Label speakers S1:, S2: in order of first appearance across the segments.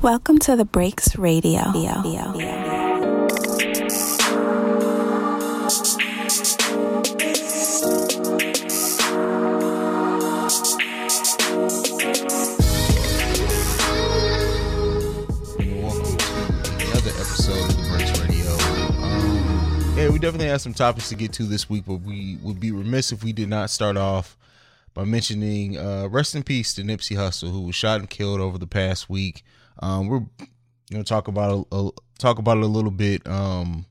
S1: Welcome to the Breaks Radio. Welcome to another episode of Breaks Radio.
S2: Yeah, we definitely have some topics to get to this week, but we would be remiss if we did not start off by mentioning uh, rest in peace to Nipsey Hussle, who was shot and killed over the past week. Um, we're gonna talk about a, a, talk about it a little bit. Um,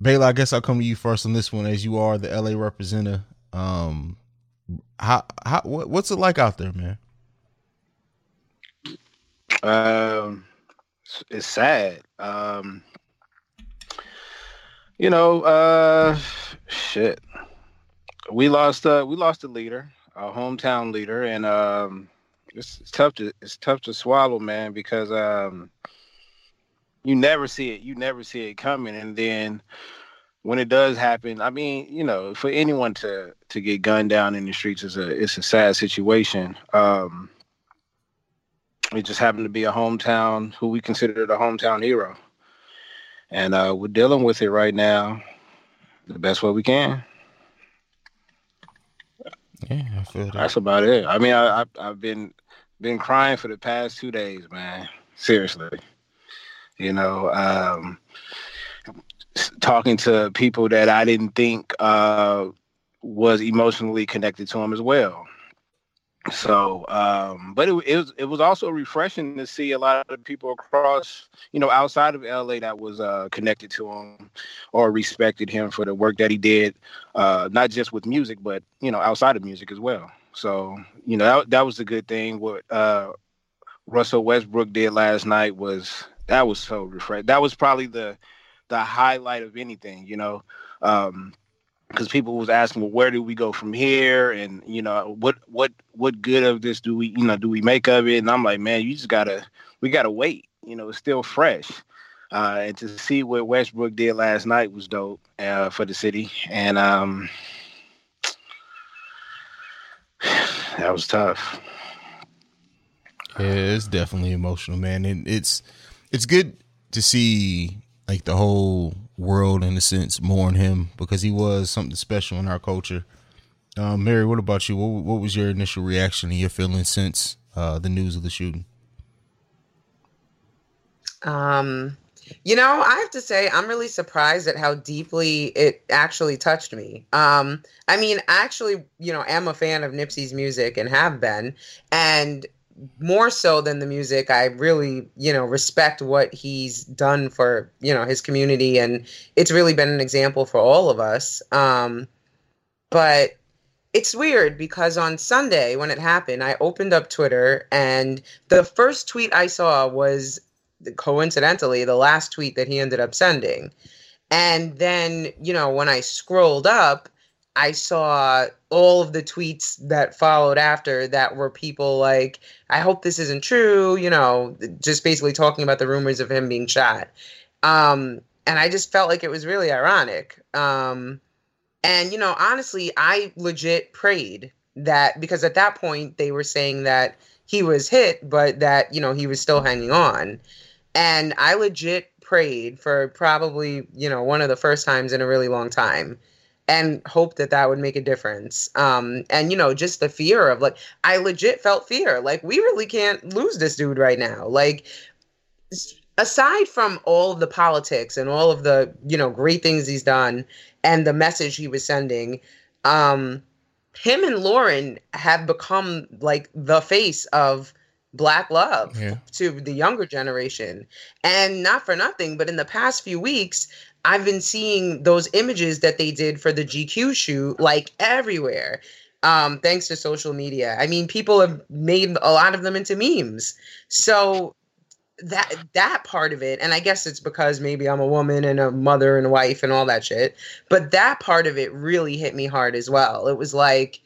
S2: Baylor, I guess I'll come to you first on this one, as you are the LA representative. Um, how how what, what's it like out there, man?
S3: Um, it's sad. Um, you know, uh, shit. We lost. Uh, we lost a leader, a hometown leader, and um, it's, it's tough to it's tough to swallow, man, because um, you never see it. You never see it coming, and then when it does happen, I mean, you know, for anyone to to get gunned down in the streets is a it's a sad situation. Um, it just happened to be a hometown who we considered a hometown hero and uh, we're dealing with it right now the best way we can.
S2: Yeah, I feel that.
S3: That's about it. I mean, I, I I've been been crying for the past two days, man. Seriously, you know, um, talking to people that I didn't think uh, was emotionally connected to him as well. So, um, but it, it, was it was also refreshing to see a lot of people across, you know, outside of LA that was uh, connected to him or respected him for the work that he did, uh, not just with music, but you know, outside of music as well. So, you know, that that was a good thing. What uh, Russell Westbrook did last night was that was so refreshing. That was probably the the highlight of anything, you know. Um, because people was asking, well, where do we go from here? And you know, what what what good of this do we you know do we make of it? And I'm like, man, you just gotta we gotta wait. You know, it's still fresh. Uh, and to see what Westbrook did last night was dope uh, for the city, and um, that was tough.
S2: Yeah, it's definitely emotional, man, and it's it's good to see like the whole world in a sense mourn him because he was something special in our culture. Um, Mary, what about you? What, what was your initial reaction and your feelings since uh, the news of the shooting?
S4: Um, you know, I have to say, I'm really surprised at how deeply it actually touched me. Um, I mean, actually, you know, am a fan of Nipsey's music and have been, and more so than the music, I really, you know, respect what he's done for, you know, his community. And it's really been an example for all of us. Um, but it's weird because on Sunday when it happened, I opened up Twitter and the first tweet I saw was coincidentally the last tweet that he ended up sending. And then, you know, when I scrolled up, I saw all of the tweets that followed after that were people like, I hope this isn't true, you know, just basically talking about the rumors of him being shot. Um, and I just felt like it was really ironic. Um, and, you know, honestly, I legit prayed that because at that point they were saying that he was hit, but that, you know, he was still hanging on. And I legit prayed for probably, you know, one of the first times in a really long time and hoped that that would make a difference. Um, and you know, just the fear of like, I legit felt fear. Like, we really can't lose this dude right now. Like, aside from all of the politics and all of the you know great things he's done and the message he was sending, um, him and Lauren have become like the face of black love yeah. to the younger generation. And not for nothing, but in the past few weeks, I've been seeing those images that they did for the GQ shoot like everywhere. Um, thanks to social media. I mean, people have made a lot of them into memes. So that that part of it, and I guess it's because maybe I'm a woman and a mother and a wife and all that shit. But that part of it really hit me hard as well. It was like,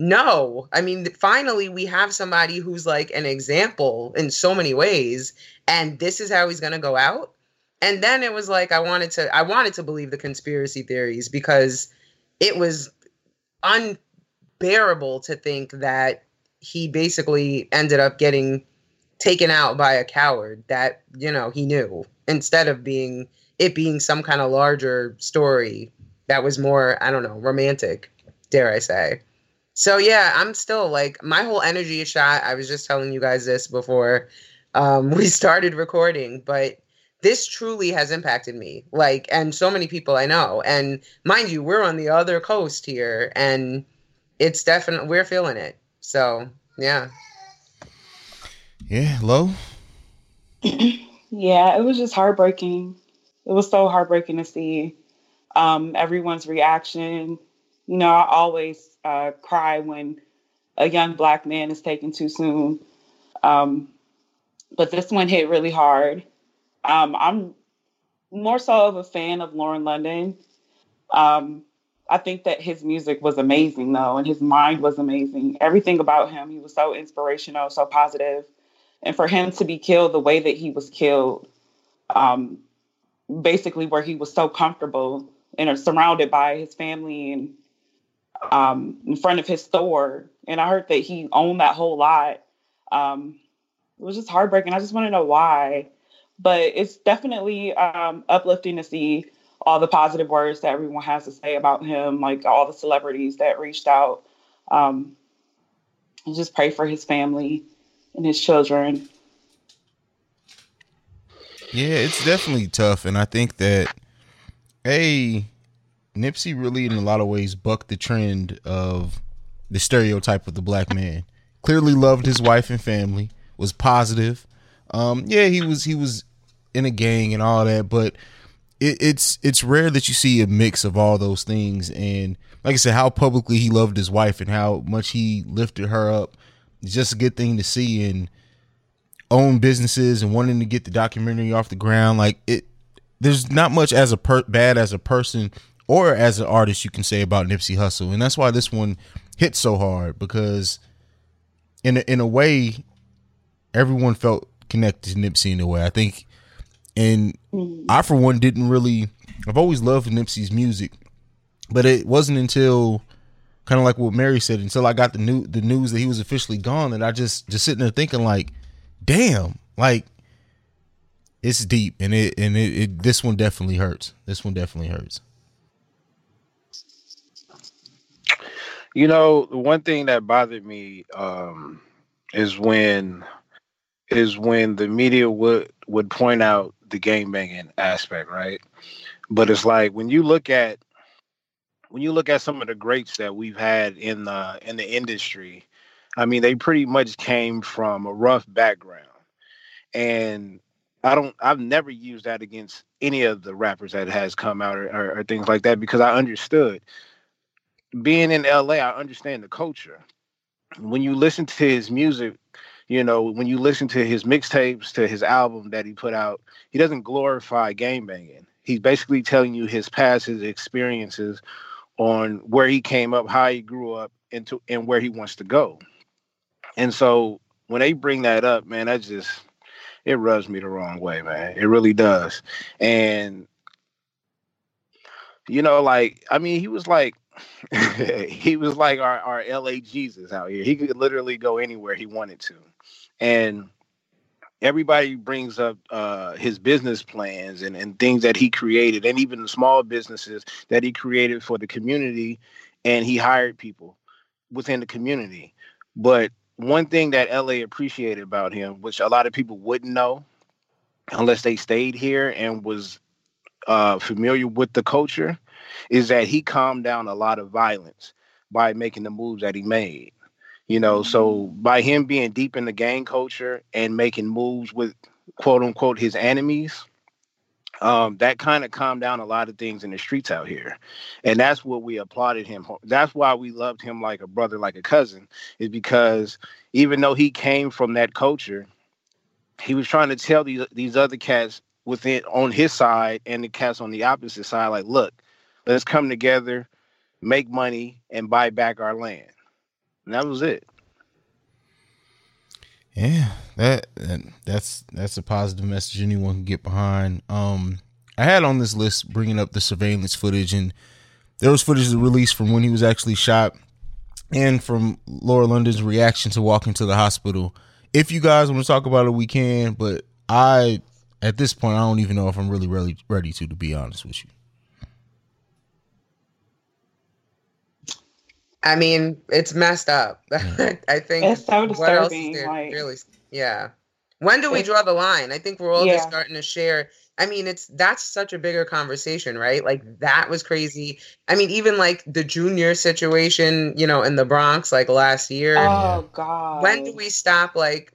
S4: no, I mean, finally we have somebody who's like an example in so many ways, and this is how he's gonna go out. And then it was like I wanted to I wanted to believe the conspiracy theories because it was unbearable to think that he basically ended up getting taken out by a coward that you know he knew instead of being it being some kind of larger story that was more i don't know romantic dare i say so yeah i'm still like my whole energy is shot. I was just telling you guys this before um, we started recording but this truly has impacted me like and so many people i know. And mind you we're on the other coast here and it's definitely we're feeling it. So yeah.
S2: Yeah low
S5: yeah it was just heartbreaking. It was so heartbreaking to see um, everyone's reaction. You know i always uh, cry when a young black man is taken too soon um, but this one hit really hard um, I'm more so of a fan of Lauren London. Um, I think that his music was amazing, though, and his mind was amazing. Everything about him, he was so inspirational, so positive. And for him to be killed the way that he was killed, um, basically where he was so comfortable and surrounded by his family and um, in front of his store. And I heard that he owned that whole lot. Um, it was just heartbreaking. I just want to know why but it's definitely um, uplifting to see all the positive words that everyone has to say about him, like all the celebrities that reached out. Um, and just pray for his family and his children.
S2: Yeah, it's definitely tough. And I think that, A, Nipsey really, in a lot of ways, bucked the trend of the stereotype of the black man. Clearly loved his wife and family, was positive. Um, yeah, he was he was in a gang and all that, but it, it's it's rare that you see a mix of all those things. And like I said, how publicly he loved his wife and how much he lifted her up, it's just a good thing to see. And own businesses and wanting to get the documentary off the ground, like it. There's not much as a per- bad as a person or as an artist you can say about Nipsey Hussle, and that's why this one hit so hard because in a, in a way, everyone felt connected to Nipsey in a way. I think and. I, for one, didn't really. I've always loved Nipsey's music, but it wasn't until kind of like what Mary said until I got the new the news that he was officially gone, that I just just sitting there thinking like, damn, like it's deep, and it and it, it this one definitely hurts. This one definitely hurts.
S3: You know, the one thing that bothered me um, is when is when the media would would point out the gang banging aspect, right? But it's like when you look at when you look at some of the greats that we've had in the in the industry, I mean, they pretty much came from a rough background, and I don't. I've never used that against any of the rappers that has come out or, or, or things like that because I understood. Being in LA, I understand the culture. When you listen to his music, you know, when you listen to his mixtapes, to his album that he put out, he doesn't glorify gang banging. He's basically telling you his past, his experiences on where he came up, how he grew up, into and where he wants to go. And so when they bring that up, man, that just it rubs me the wrong way, man. It really does. And you know, like I mean, he was like he was like our, our LA Jesus out here. He could literally go anywhere he wanted to. And everybody brings up uh, his business plans and, and things that he created and even the small businesses that he created for the community. And he hired people within the community. But one thing that la appreciated about him which a lot of people wouldn't know unless they stayed here and was uh, familiar with the culture is that he calmed down a lot of violence by making the moves that he made you know, so by him being deep in the gang culture and making moves with quote unquote his enemies, um, that kind of calmed down a lot of things in the streets out here. And that's what we applauded him. That's why we loved him like a brother, like a cousin, is because even though he came from that culture, he was trying to tell these these other cats within on his side and the cats on the opposite side, like, look, let's come together, make money, and buy back our land. And that was it.
S2: Yeah, that, that that's that's a positive message anyone can get behind. Um, I had on this list bringing up the surveillance footage, and there was footage released from when he was actually shot, and from Lauren London's reaction to walking to the hospital. if you guys want to talk about it, we can. But I, at this point, I don't even know if I'm really, really ready to. To be honest with you.
S4: I mean, it's messed up. I think
S5: it's so disturbing. Like,
S4: really, yeah. When do we draw the line? I think we're all yeah. just starting to share. I mean, it's that's such a bigger conversation, right? Like that was crazy. I mean, even like the junior situation, you know, in the Bronx, like last year.
S5: Oh God!
S4: When do we stop like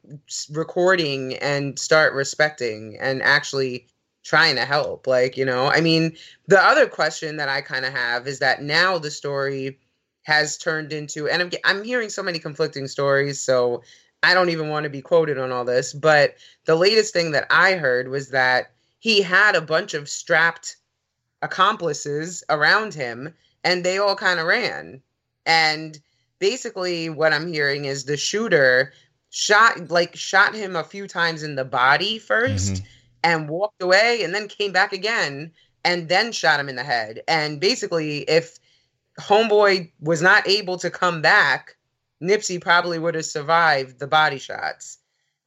S4: recording and start respecting and actually trying to help? Like, you know, I mean, the other question that I kind of have is that now the story has turned into, and I'm I'm hearing so many conflicting stories, so I don't even want to be quoted on all this, but the latest thing that I heard was that he had a bunch of strapped accomplices around him and they all kind of ran. And basically what I'm hearing is the shooter shot like shot him a few times in the body 1st mm-hmm. and walked away and then came back again and then shot him in the head. And basically if homeboy was not able to come back Nipsey probably would have survived the body shots.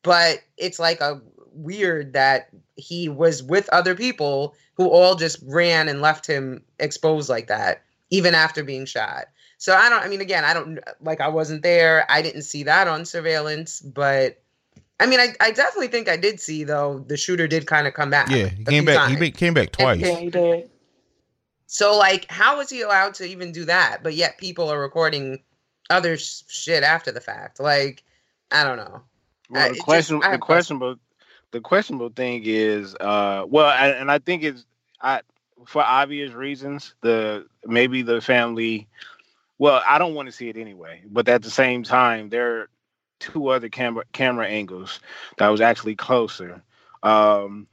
S4: But it's like a weird that he was with other people who all just ran and left him exposed like that, even after being shot. So I don't, I mean, again, I don't, like, I wasn't there. I didn't see that on surveillance, but I mean, I, I definitely think I did see, though, the shooter did kind of come back.
S2: Yeah, he came back. Times. He came back twice.
S5: Yeah, he did.
S4: So, like, how is he allowed to even do that? But yet people are recording other sh- shit after the fact. Like, I don't know.
S3: Well, the question, just, the questionable, the questionable thing is, uh, well, I, and I think it's, I, for obvious reasons, the maybe the family. Well, I don't want to see it anyway, but at the same time, there are two other camera camera angles that was actually closer. Um,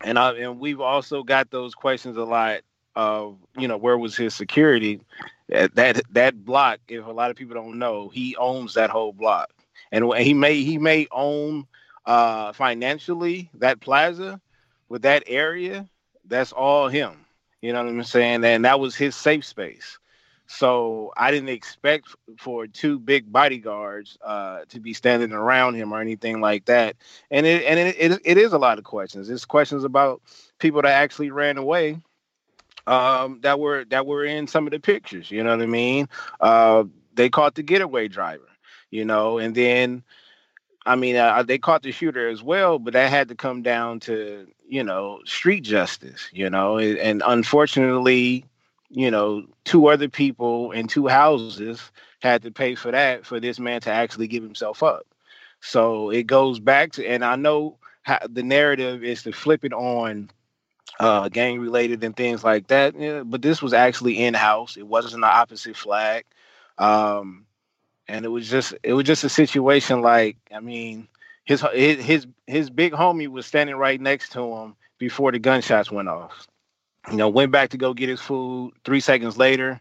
S3: and I, and we've also got those questions a lot of you know where was his security? That that block if a lot of people don't know he owns that whole block. And he may he may own uh financially that plaza with that area that's all him. You know what i'm saying? And that was his safe space. So i didn't expect for two big bodyguards uh to be standing around him or anything like that. And it and it, it, it is a lot of questions. It's questions about people that actually ran away um, that were that were in some of the pictures. You know what I mean? Uh, they caught the getaway driver. You know, and then I mean uh, they caught the shooter as well, but that had to come down to you know street justice. You know, and unfortunately, you know, two other people in two houses had to pay for that for this man to actually give himself up. So it goes back to, and I know how the narrative is to flip it on uh, gang related and things like that. Yeah, but this was actually in house. It wasn't an opposite flag, um, and it was just it was just a situation. Like I mean, his his his big homie was standing right next to him before the gunshots went off. You know, went back to go get his food. Three seconds later,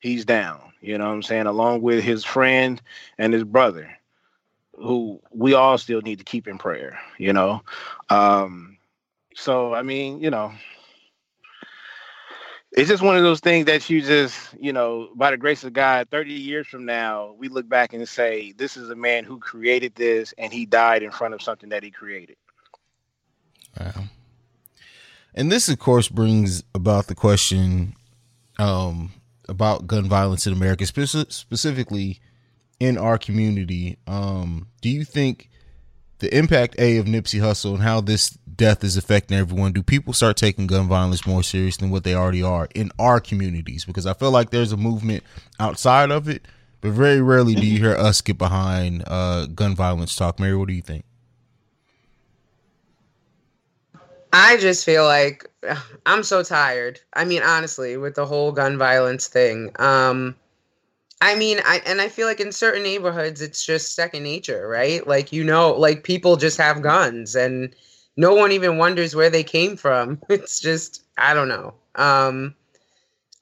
S3: he's down. You know what I'm saying? Along with his friend and his brother, who we all still need to keep in prayer. You know. Um, so I mean, you know, it's just one of those things that you just, you know, by the grace of God, 30 years from now, we look back and say, this is a man who created this and he died in front of something that he created.
S2: Wow. And this, of course, brings about the question um, about gun violence in America, speci- specifically in our community. Um, do you think the impact a of Nipsey Hussle and how this death is affecting everyone. Do people start taking gun violence more serious than what they already are in our communities? Because I feel like there's a movement outside of it, but very rarely do you hear us get behind uh, gun violence talk. Mary, what do you think?
S4: I just feel like I'm so tired. I mean, honestly, with the whole gun violence thing. Um, I mean, I and I feel like in certain neighborhoods it's just second nature, right? Like you know, like people just have guns and no one even wonders where they came from. It's just I don't know. Um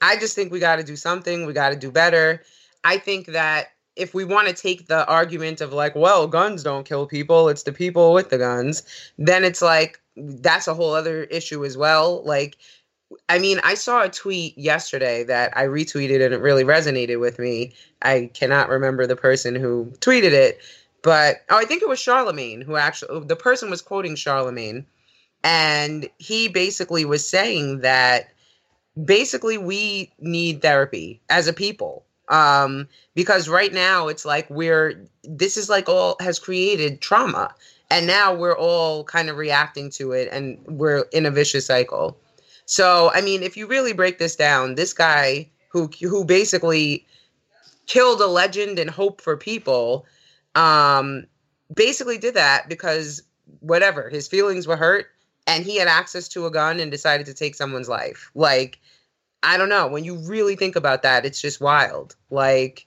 S4: I just think we got to do something. We got to do better. I think that if we want to take the argument of like, well, guns don't kill people, it's the people with the guns, then it's like that's a whole other issue as well. Like I mean, I saw a tweet yesterday that I retweeted and it really resonated with me. I cannot remember the person who tweeted it, but oh, I think it was Charlemagne who actually the person was quoting Charlemagne, and he basically was saying that basically we need therapy as a people um because right now it's like we're this is like all has created trauma and now we're all kind of reacting to it and we're in a vicious cycle so i mean if you really break this down this guy who who basically killed a legend and hope for people um basically did that because whatever his feelings were hurt and he had access to a gun and decided to take someone's life. Like i don't know. When you really think about that it's just wild. Like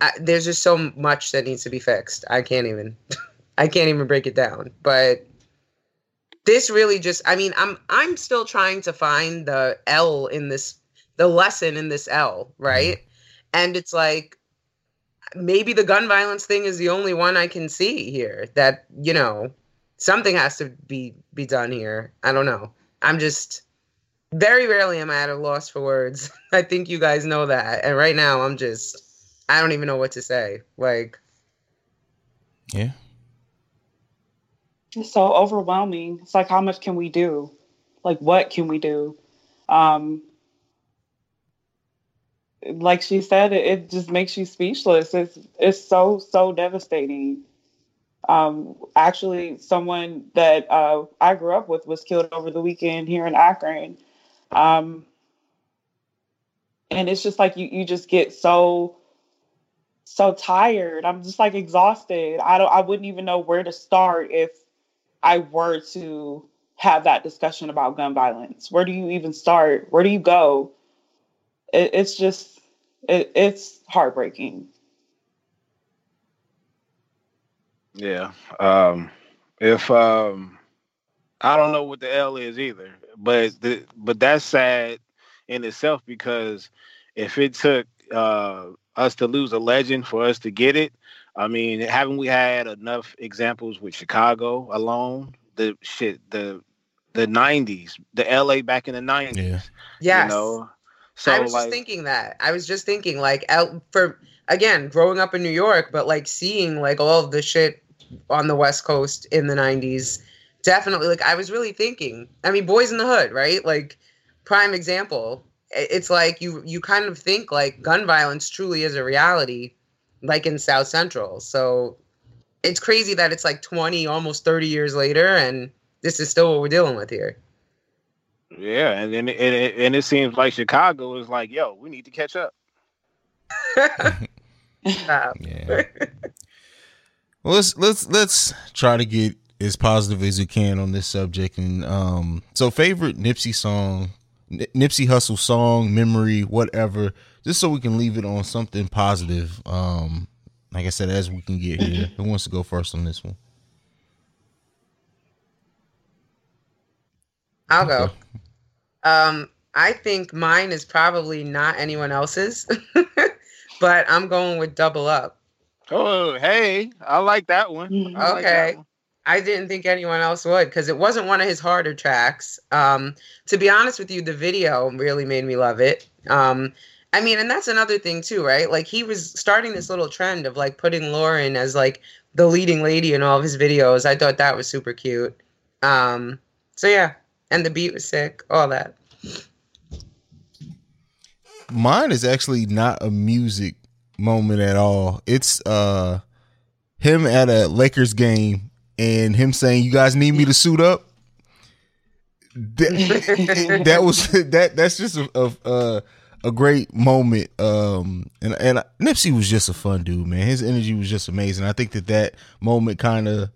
S4: I, there's just so much that needs to be fixed. I can't even i can't even break it down. But this really just i mean i'm i'm still trying to find the l in this the lesson in this l right? Mm-hmm. And it's like maybe the gun violence thing is the only one i can see here that you know something has to be be done here. I don't know. I'm just very rarely am i at a loss for words. I think you guys know that. And right now i'm just i don't even know what to say. Like
S2: Yeah.
S5: It's so overwhelming. It's like, how much can we do? Like, what can we do? Um, like she said, it, it just makes you speechless. It's it's so so devastating. Um, actually, someone that uh, I grew up with was killed over the weekend here in Akron, um, and it's just like you you just get so so tired. I'm just like exhausted. I don't. I wouldn't even know where to start if I were to have that discussion about gun violence. Where do you even start? Where do you go? It, it's just it, it's heartbreaking.
S3: Yeah. Um, if um, I don't know what the L is either, but the, but that's sad in itself because if it took uh, us to lose a legend for us to get it, I mean, haven't we had enough examples with Chicago alone? The shit, the the '90s, the LA back in the '90s.
S2: Yeah.
S4: yes
S3: You know. So
S4: I was
S3: like,
S4: just thinking that. I was just thinking like out for again growing up in New York, but like seeing like all of the shit on the West Coast in the '90s. Definitely, like I was really thinking. I mean, Boys in the Hood, right? Like prime example. It's like you you kind of think like gun violence truly is a reality, like in South Central. So it's crazy that it's like 20, almost 30 years later, and this is still what we're dealing with here.
S3: yeah, and then it, and it, and it seems like Chicago is like, yo, we need to catch up.
S4: Uh,
S2: Yeah. well, let's let's let's try to get as positive as we can on this subject. And um, so favorite Nipsey song, N- Nipsey Hussle song, memory, whatever, just so we can leave it on something positive. Um, like I said, as we can get here. Who wants to go first on this one?
S4: I'll go. Um, I think mine is probably not anyone else's, but I'm going with Double Up.
S3: Oh, hey, I like that one. I like that
S4: Okay.
S3: one.
S4: I didn't think anyone else would because it wasn't one of his harder tracks. Um, to be honest with you, the video really made me love it. Um, I mean, and that's another thing too, right? Like he was starting this little trend of like putting Lauren as like the leading lady in all of his videos. I thought that was super cute. Um, so yeah, and the beat was sick, all that.
S2: Mine is actually not a music moment at all. It's uh him at a Lakers game and him saying, "You guys need me to suit up." That, that was that. That's just a a, a, a great moment. Um, and and Nipsey was just a fun dude, man. His energy was just amazing. I think that that moment kind of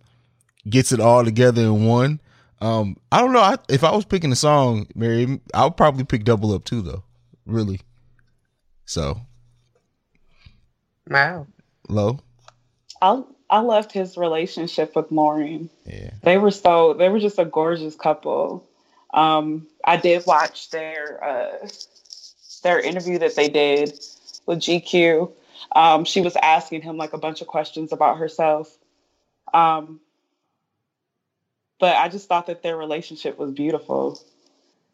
S2: gets it all together in one. Um, I don't know I, if I was picking a song, Mary. I would probably pick Double Up too, though. Really. So
S4: Wow.
S2: low.
S5: I I loved his relationship with Lauren.
S2: Yeah.
S5: They were so they were just a gorgeous couple. Um, I did watch their uh, their interview that they did with GQ. Um, she was asking him like a bunch of questions about herself. Um, but I just thought that their relationship was beautiful.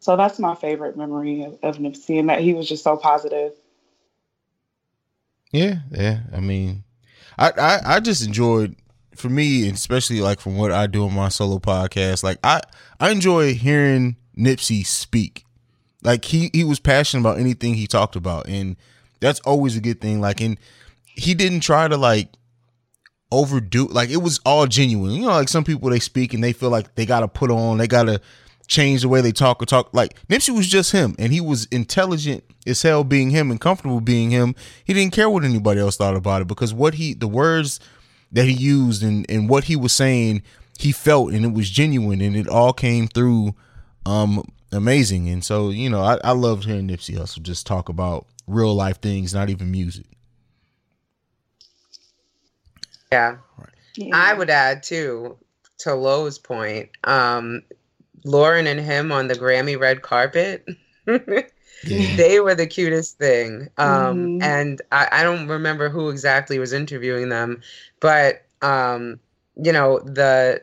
S5: So that's my favorite memory of, of Nipsey, and that he was just so positive.
S2: Yeah, yeah. I mean, I, I I just enjoyed for me, especially like from what I do on my solo podcast. Like I I enjoy hearing Nipsey speak. Like he he was passionate about anything he talked about, and that's always a good thing. Like and he didn't try to like overdo like it was all genuine. You know, like some people they speak and they feel like they gotta put on, they gotta change the way they talk or talk. Like Nipsey was just him, and he was intelligent as hell being him and comfortable being him. He didn't care what anybody else thought about it because what he the words that he used and and what he was saying, he felt and it was genuine and it all came through um amazing. And so, you know, I, I loved hearing Nipsey Hussle just talk about real life things, not even music.
S4: Yeah. yeah. I would add too to Lowe's point. Um, Lauren and him on the Grammy red carpet. yeah. They were the cutest thing. Um, mm. And I, I, don't remember who exactly was interviewing them, but um, you know the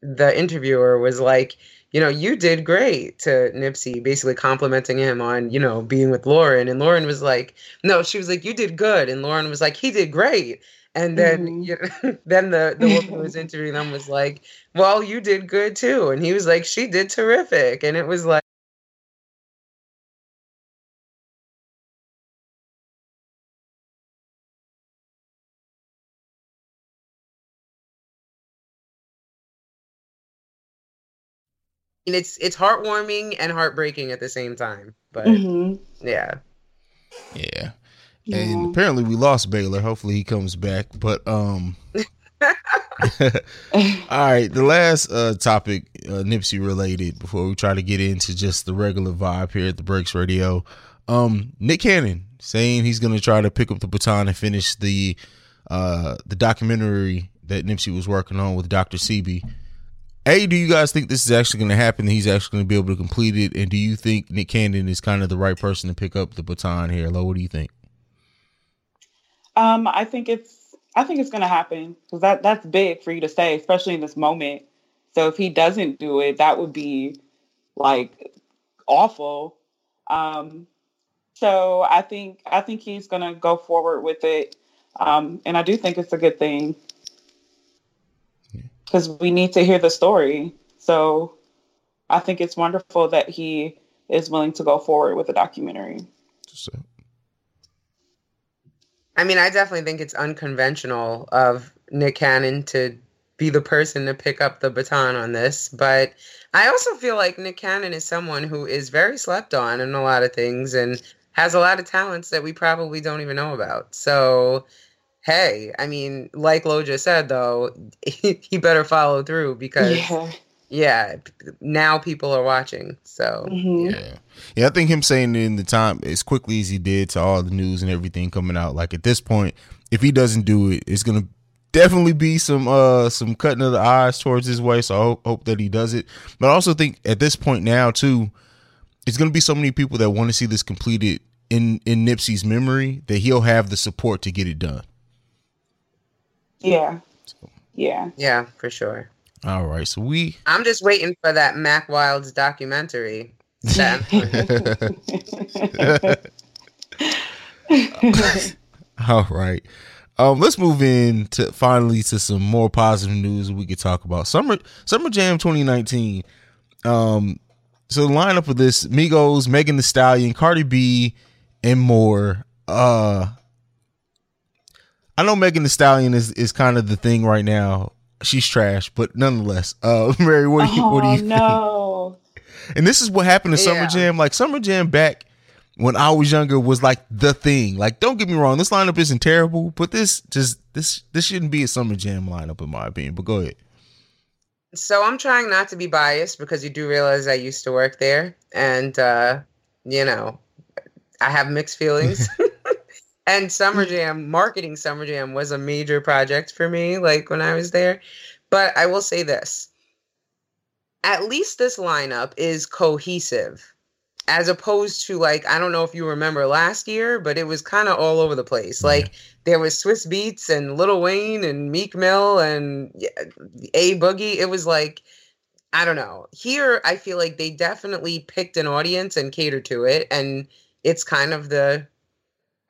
S4: the interviewer was like, you know, you did great to Nipsey, basically complimenting him on, you know, being with Lauren. And Lauren was like, no, she was like, you did good. And Lauren was like, he did great. And then, mm-hmm. you know, then the, the woman who was interviewing them was like, well, you did good too. And he was like, she did terrific. And it was like, it's it's heartwarming and heartbreaking at the same time. But mm-hmm. yeah.
S2: Yeah. Yeah. And apparently we lost Baylor. Hopefully he comes back. But um all right, the last uh topic uh, Nipsey related before we try to get into just the regular vibe here at the Breaks Radio. Um Nick Cannon saying he's going to try to pick up the baton and finish the uh the documentary that Nipsey was working on with Dr. Sebi. A, do you guys think this is actually going to happen? He's actually going to be able to complete it, and do you think Nick Cannon is kind of the right person to pick up the baton here? Lo, what do you think?
S5: Um, I think it's I think it's going to happen because that that's big for you to say, especially in this moment. So if he doesn't do it, that would be like awful. Um, so I think I think he's going to go forward with it, um, and I do think it's a good thing because we need to hear the story. So I think it's wonderful that he is willing to go forward with a documentary. So.
S4: I mean, I definitely think it's unconventional of Nick Cannon to be the person to pick up the baton on this, but I also feel like Nick Cannon is someone who is very slept on in a lot of things and has a lot of talents that we probably don't even know about. So hey, I mean, like Loja said though, he better follow through because yeah. yeah now people are watching. So
S2: mm-hmm. yeah. Yeah, I think him saying in the time as quickly as he did to all the news and everything coming out, like at this point, if he doesn't do it, it's gonna definitely be some uh some cutting of the eyes towards his way. So I hope, hope that he does it. But I also think at this point now too, it's gonna be so many people that want to see this completed in in Nipsey's memory that he'll have the support to get it done.
S5: Yeah. Yeah.
S4: Yeah, for sure.
S2: All right. So we
S4: I'm just waiting for that Mack Wilds documentary.
S2: All right. Um, let's move in to finally to some more positive news we could talk about. Summer Summer Jam 2019. Um, so the lineup of this: Migos, Megan Thee Stallion, Cardi B, and more. Uh, I know Megan Thee Stallion is is kind of the thing right now. She's trash, but nonetheless, uh, Mary, what do you oh, what do you no. think? And this is what happened to yeah. Summer Jam. Like Summer Jam back when I was younger was like the thing. Like, don't get me wrong, this lineup isn't terrible, but this just this this shouldn't be a Summer Jam lineup in my opinion. But go ahead.
S4: So I'm trying not to be biased because you do realize I used to work there, and uh, you know, I have mixed feelings. and Summer mm. Jam, marketing Summer Jam was a major project for me, like when I was there. But I will say this at least this lineup is cohesive as opposed to like I don't know if you remember last year, but it was kind of all over the place. Like there was Swizz Beatz and Lil Wayne and Meek Mill and A Boogie. It was like I don't know. Here I feel like they definitely picked an audience and catered to it and it's kind of the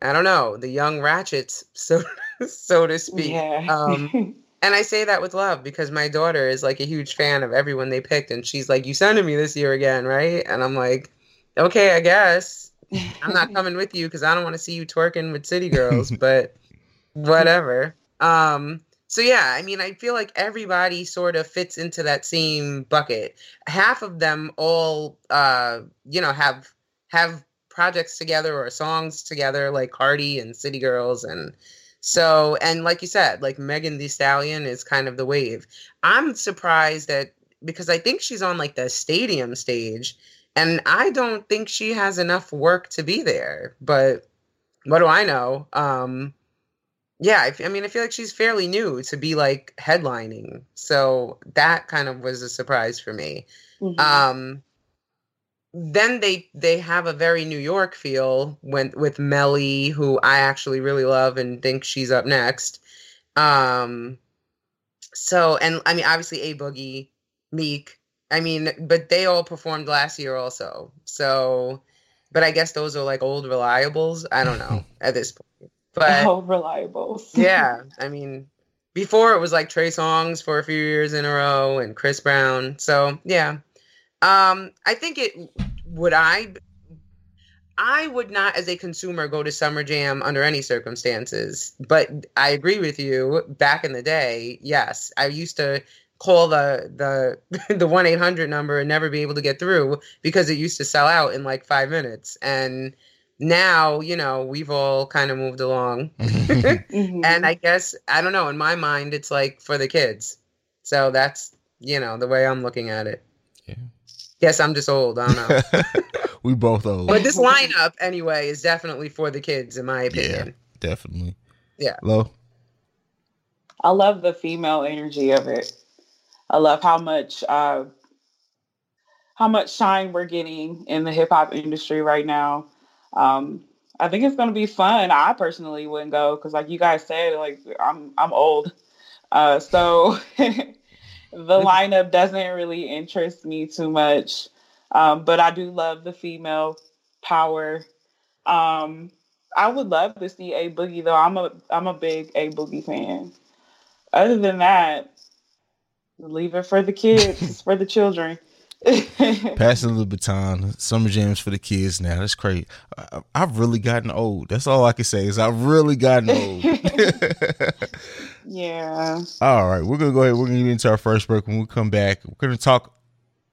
S4: I don't know, the young ratchets, so so to speak.
S5: Yeah.
S4: Um, and I say that with love because my daughter is like a huge fan of everyone they picked, and she's like, "You sending me this year again, right?" And I'm like, "Okay, I guess I'm not coming with you because I don't want to see you twerking with city girls, but whatever." Um, so yeah, I mean, I feel like everybody sort of fits into that same bucket. Half of them all, uh, you know, have have projects together or songs together, like Cardi and City Girls, and so and like you said, like Megan Thee Stallion is kind of the wave. I'm surprised that because I think she's on like the stadium stage, and I don't think she has enough work to be there. But what do I know? Um, yeah, I, f- I mean, I feel like she's fairly new to be like headlining, so that kind of was a surprise for me.
S5: Mhm.
S4: Um, then they they have a very New York feel when with Melii, who I actually really love and think she's up next. Um, so and I mean, obviously a boogie, Meek. I mean, but they all performed last year also. So, but I guess those are like old reliables. I don't know at this point, but
S5: oh, reliable.
S4: yeah, I mean, before it was like Trey Songz for a few years in a row and Chris Brown. So yeah, um, I think it would I. I would not, as a consumer, go to Summer Jam under any circumstances. But I agree with you. Back in the day, yes, I used to call the the the one eight hundred number and never be able to get through because it used to sell out in like five minutes. And now, you know, we've all kind of moved along.
S5: Mhm.
S4: And I guess I don't know. In my mind, it's like for the kids. So that's you know the way I'm looking at it.
S2: Yeah.
S4: Guess I'm just old. I don't know.
S2: we both old.
S4: but this lineup anyway is definitely for the kids, in my opinion.
S2: Yeah, Definitely.
S4: Yeah.
S2: Low.
S5: I love the female energy of it. I love how much uh, how much shine we're getting in the hip hop industry right now. Um, I think it's going to be fun. I personally wouldn't go because, like you guys said, like I'm I'm old, uh, so the lineup doesn't really interest me too much. Um, but I do love the female power. Um, I would love to see a boogie though. I'm a I'm a big a boogie fan. Other than that, leave it for the kids, for the children.
S2: Passing the baton. Summer jams for the kids now. That's crazy. I, I've really gotten old. That's all I can say is I've really gotten old.
S5: yeah.
S2: all right. We're going to go ahead. We're going to get into our first break. When we come back, we're going to talk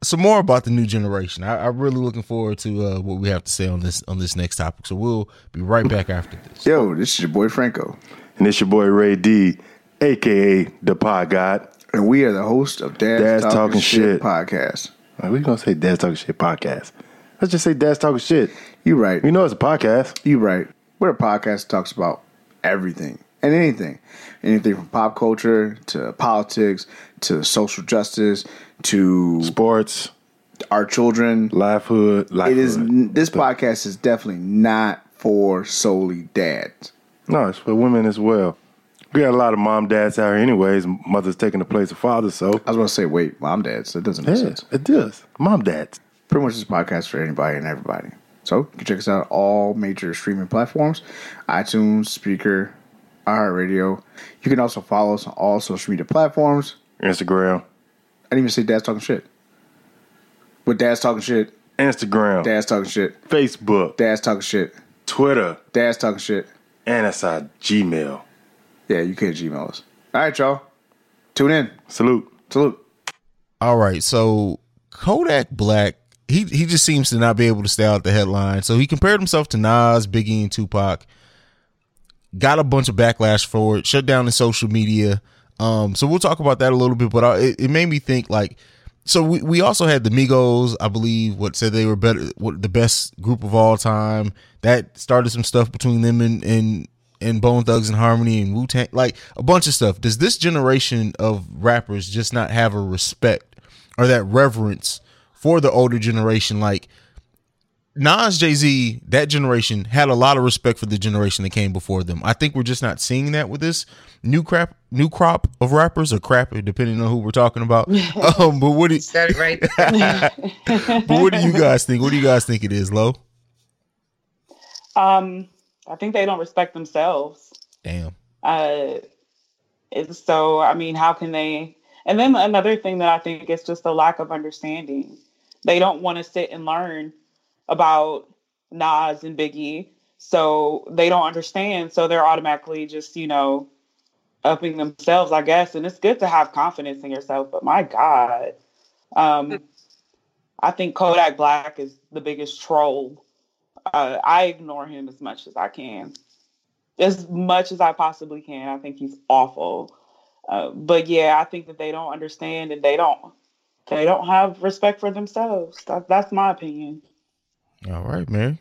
S2: some more about the new generation. I, I'm really looking forward to uh, what we have to say on this on this next topic. So we'll be right back after this.
S6: Yo, this is your boy Franco,
S7: And it's your boy Ray D, aka the Pod God.
S6: and we are the host of Dad's,
S7: Dad's
S6: Talking,
S7: Talking
S6: Shit,
S7: Shit.
S6: podcast.
S7: Like, we gonna say Dad's Talking Shit podcast. Let's just say Dad's Talking Shit.
S6: You right.
S7: You know it's a podcast.
S6: You right. We're a podcast that talks about everything and anything. Anything from pop culture to politics to social justice to
S7: Sports,
S6: our children.
S7: livelihood. hood,
S6: It is this podcast is definitely not for solely dads.
S7: No, it's for women as well. We got a lot of mom dads out here anyways. Mothers taking the place of fathers, so
S6: I was going to say, wait, mom, dads. That doesn't make
S7: yeah,
S6: sense.
S7: it does. Mom dads.
S6: Pretty much this podcast for anybody and everybody. So you can check us out on all major streaming platforms iTunes, Spreaker, iHeartRadio. You can also follow us on all social media platforms.
S7: Instagram,
S6: I didn't even say dad's talking shit. With dad's talking shit,
S7: Instagram,
S6: dad's talking shit,
S7: Facebook,
S6: dad's talking shit,
S7: Twitter,
S6: dad's talking shit.
S7: and it's our Gmail.
S6: Yeah, you can Gmail us. All right, y'all. Tune in.
S7: Salute.
S6: Salute.
S2: All right, so Kodak Black, he he just seems to not be able to stay out the headline. So he compared himself to Nas, Biggie, and Tupac. Got a bunch of backlash for it. Shut down the social media. Um, so we'll talk about that a little bit. But I, it, it made me think like, so we, we also had the Migos, I believe, what said they were better, what the best group of all time. That started some stuff between them and and and Bone Thugs and Harmony and Wu Tang, like a bunch of stuff. Does this generation of rappers just not have a respect or that reverence for the older generation? Like Nas, Jay Z, that generation had a lot of respect for the generation that came before them. I think we're just not seeing that with this new crap, new crop of rappers or crap, depending on who we're talking about. um, but what do
S4: Said it right.
S2: but what do you guys think? What do you guys think it is, Lo?
S5: Um, I think they don't respect themselves.
S2: Damn.
S5: Uh, so I mean, how can they? And then another thing that I think is just a lack of understanding. They don't want to sit and learn about Nas and Biggie, so they don't understand. So they're automatically just you know upping themselves, I guess. And it's good to have confidence in yourself, but my God, um, I think Kodak Black is the biggest troll. Uh, I ignore him as much as I can, as much as I possibly can. I think he's awful. Uh, but yeah, I think that they don't understand and they don't they don't have respect for themselves. That, that's my opinion.
S2: All right, man.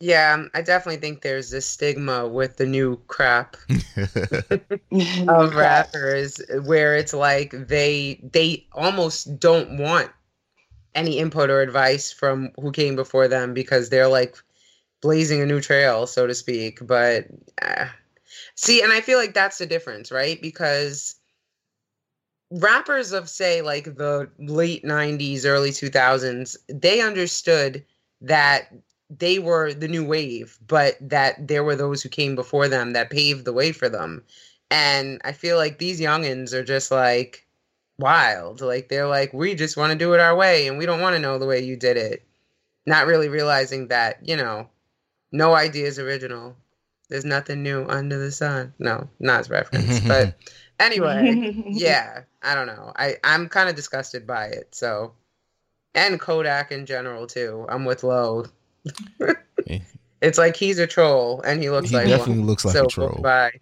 S4: Yeah, I definitely think there's this stigma with the new crap of rappers where it's like they they almost don't want any input or advice from who came before them because they're like blazing a new trail, so to speak. But uh, see, and I feel like that's the difference, right? Because rappers of say like the late 90s early 2000s they understood that they were the new wave, but that there were those who came before them that paved the way for them. And I feel like these youngins are just like wild. Like they're like, we just want to do it our way and we don't want to know the way you did it. Not really realizing that, you know, no idea is original. There's nothing new under the sun. No, not as reference. but anyway, yeah, I don't know. I, I'm kind of disgusted by it. So, and Kodak in general too. I'm with Low. it's like he's a troll and he looks
S2: He
S4: like
S2: definitely
S4: one.
S2: looks like
S4: so,
S2: a troll.
S4: Bye.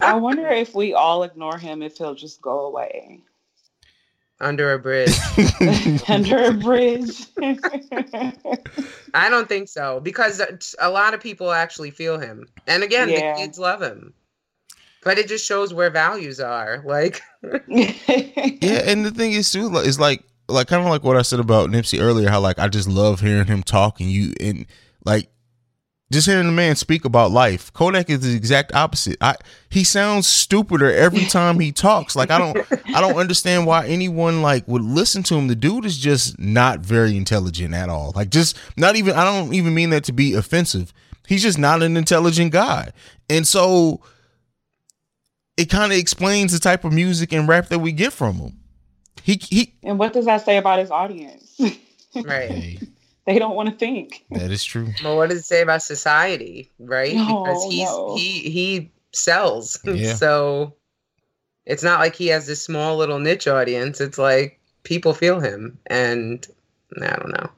S5: I wonder if we all ignore him, if he'll just go away
S4: Under a bridge.
S5: under a bridge.
S4: I don't think so because a lot of people actually feel him. And again,
S5: Yeah.
S4: the kids love him. But it just shows where values are. Like,
S2: yeah, and the thing is too, like, it's like like kind of like what I said about Nipsey earlier, how like I just love hearing him talk and you and like just hearing the man speak about life. Kodak is the exact opposite. I he sounds stupider every time he talks. Like I don't I don't understand why anyone like would listen to him. The dude is just not very intelligent at all. Like just not even I don't even mean that to be offensive. He's just not an intelligent guy. And so it kind of explains the type of music and rap that we get from him. He he
S5: and what does that say about his audience?
S4: right.
S2: Hey,
S5: they don't want to think.
S2: that is true.
S4: Well, what does it say about society, right?
S5: No,
S4: because he's
S5: no.
S4: he he sells.
S2: Yeah.
S4: so it's not like he has this small little niche audience. It's like people feel him and I don't know.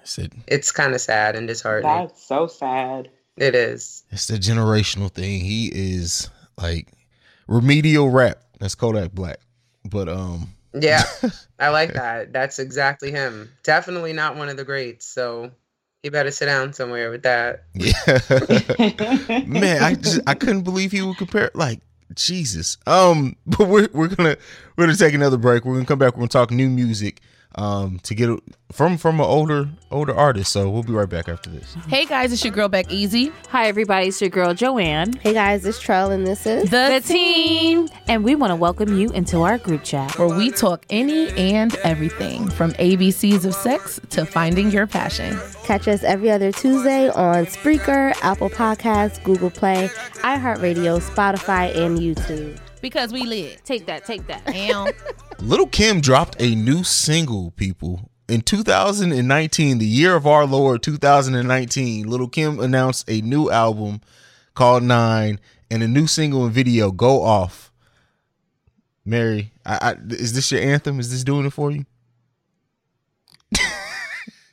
S2: It's the,
S4: It's kind of sad and disheartening.
S5: That's so sad.
S4: It is.
S2: it's the generational thing. He is like remedial rap. That's Kodak Black. But um
S4: Yeah, I like that. That's exactly him. Definitely not one of the greats. So he better sit down somewhere with that.
S2: yeah. Man, I just I couldn't believe he would compare like Jesus. Um but we're we're gonna we're gonna take another break. We're gonna come back, we're gonna talk new music um to get from from an older older artist. So we'll be right back after this.
S8: Hey guys, it's your girl Beck Easy,
S9: Hi, everybody. It's your girl, Joanne.
S10: Hey guys, it's Trell and this is
S8: the, the team,
S9: And we want to welcome you into our group chat.
S8: where we talk any and everything from ABCs of sex to finding your passion.
S10: Catch us every other Tuesday on Spreaker, Apple Podcasts, Google Play, iHeartRadio, Spotify, and YouTube.
S8: Because we live.
S9: Take that, take that.
S8: And
S2: Lil Kim dropped a new single, people. In 2019, the year of our Lord 2019, Lil Kim announced a new album called Nine and a new single and video, Go Off. Mary, I, I, is this your anthem? Is this doing it for you?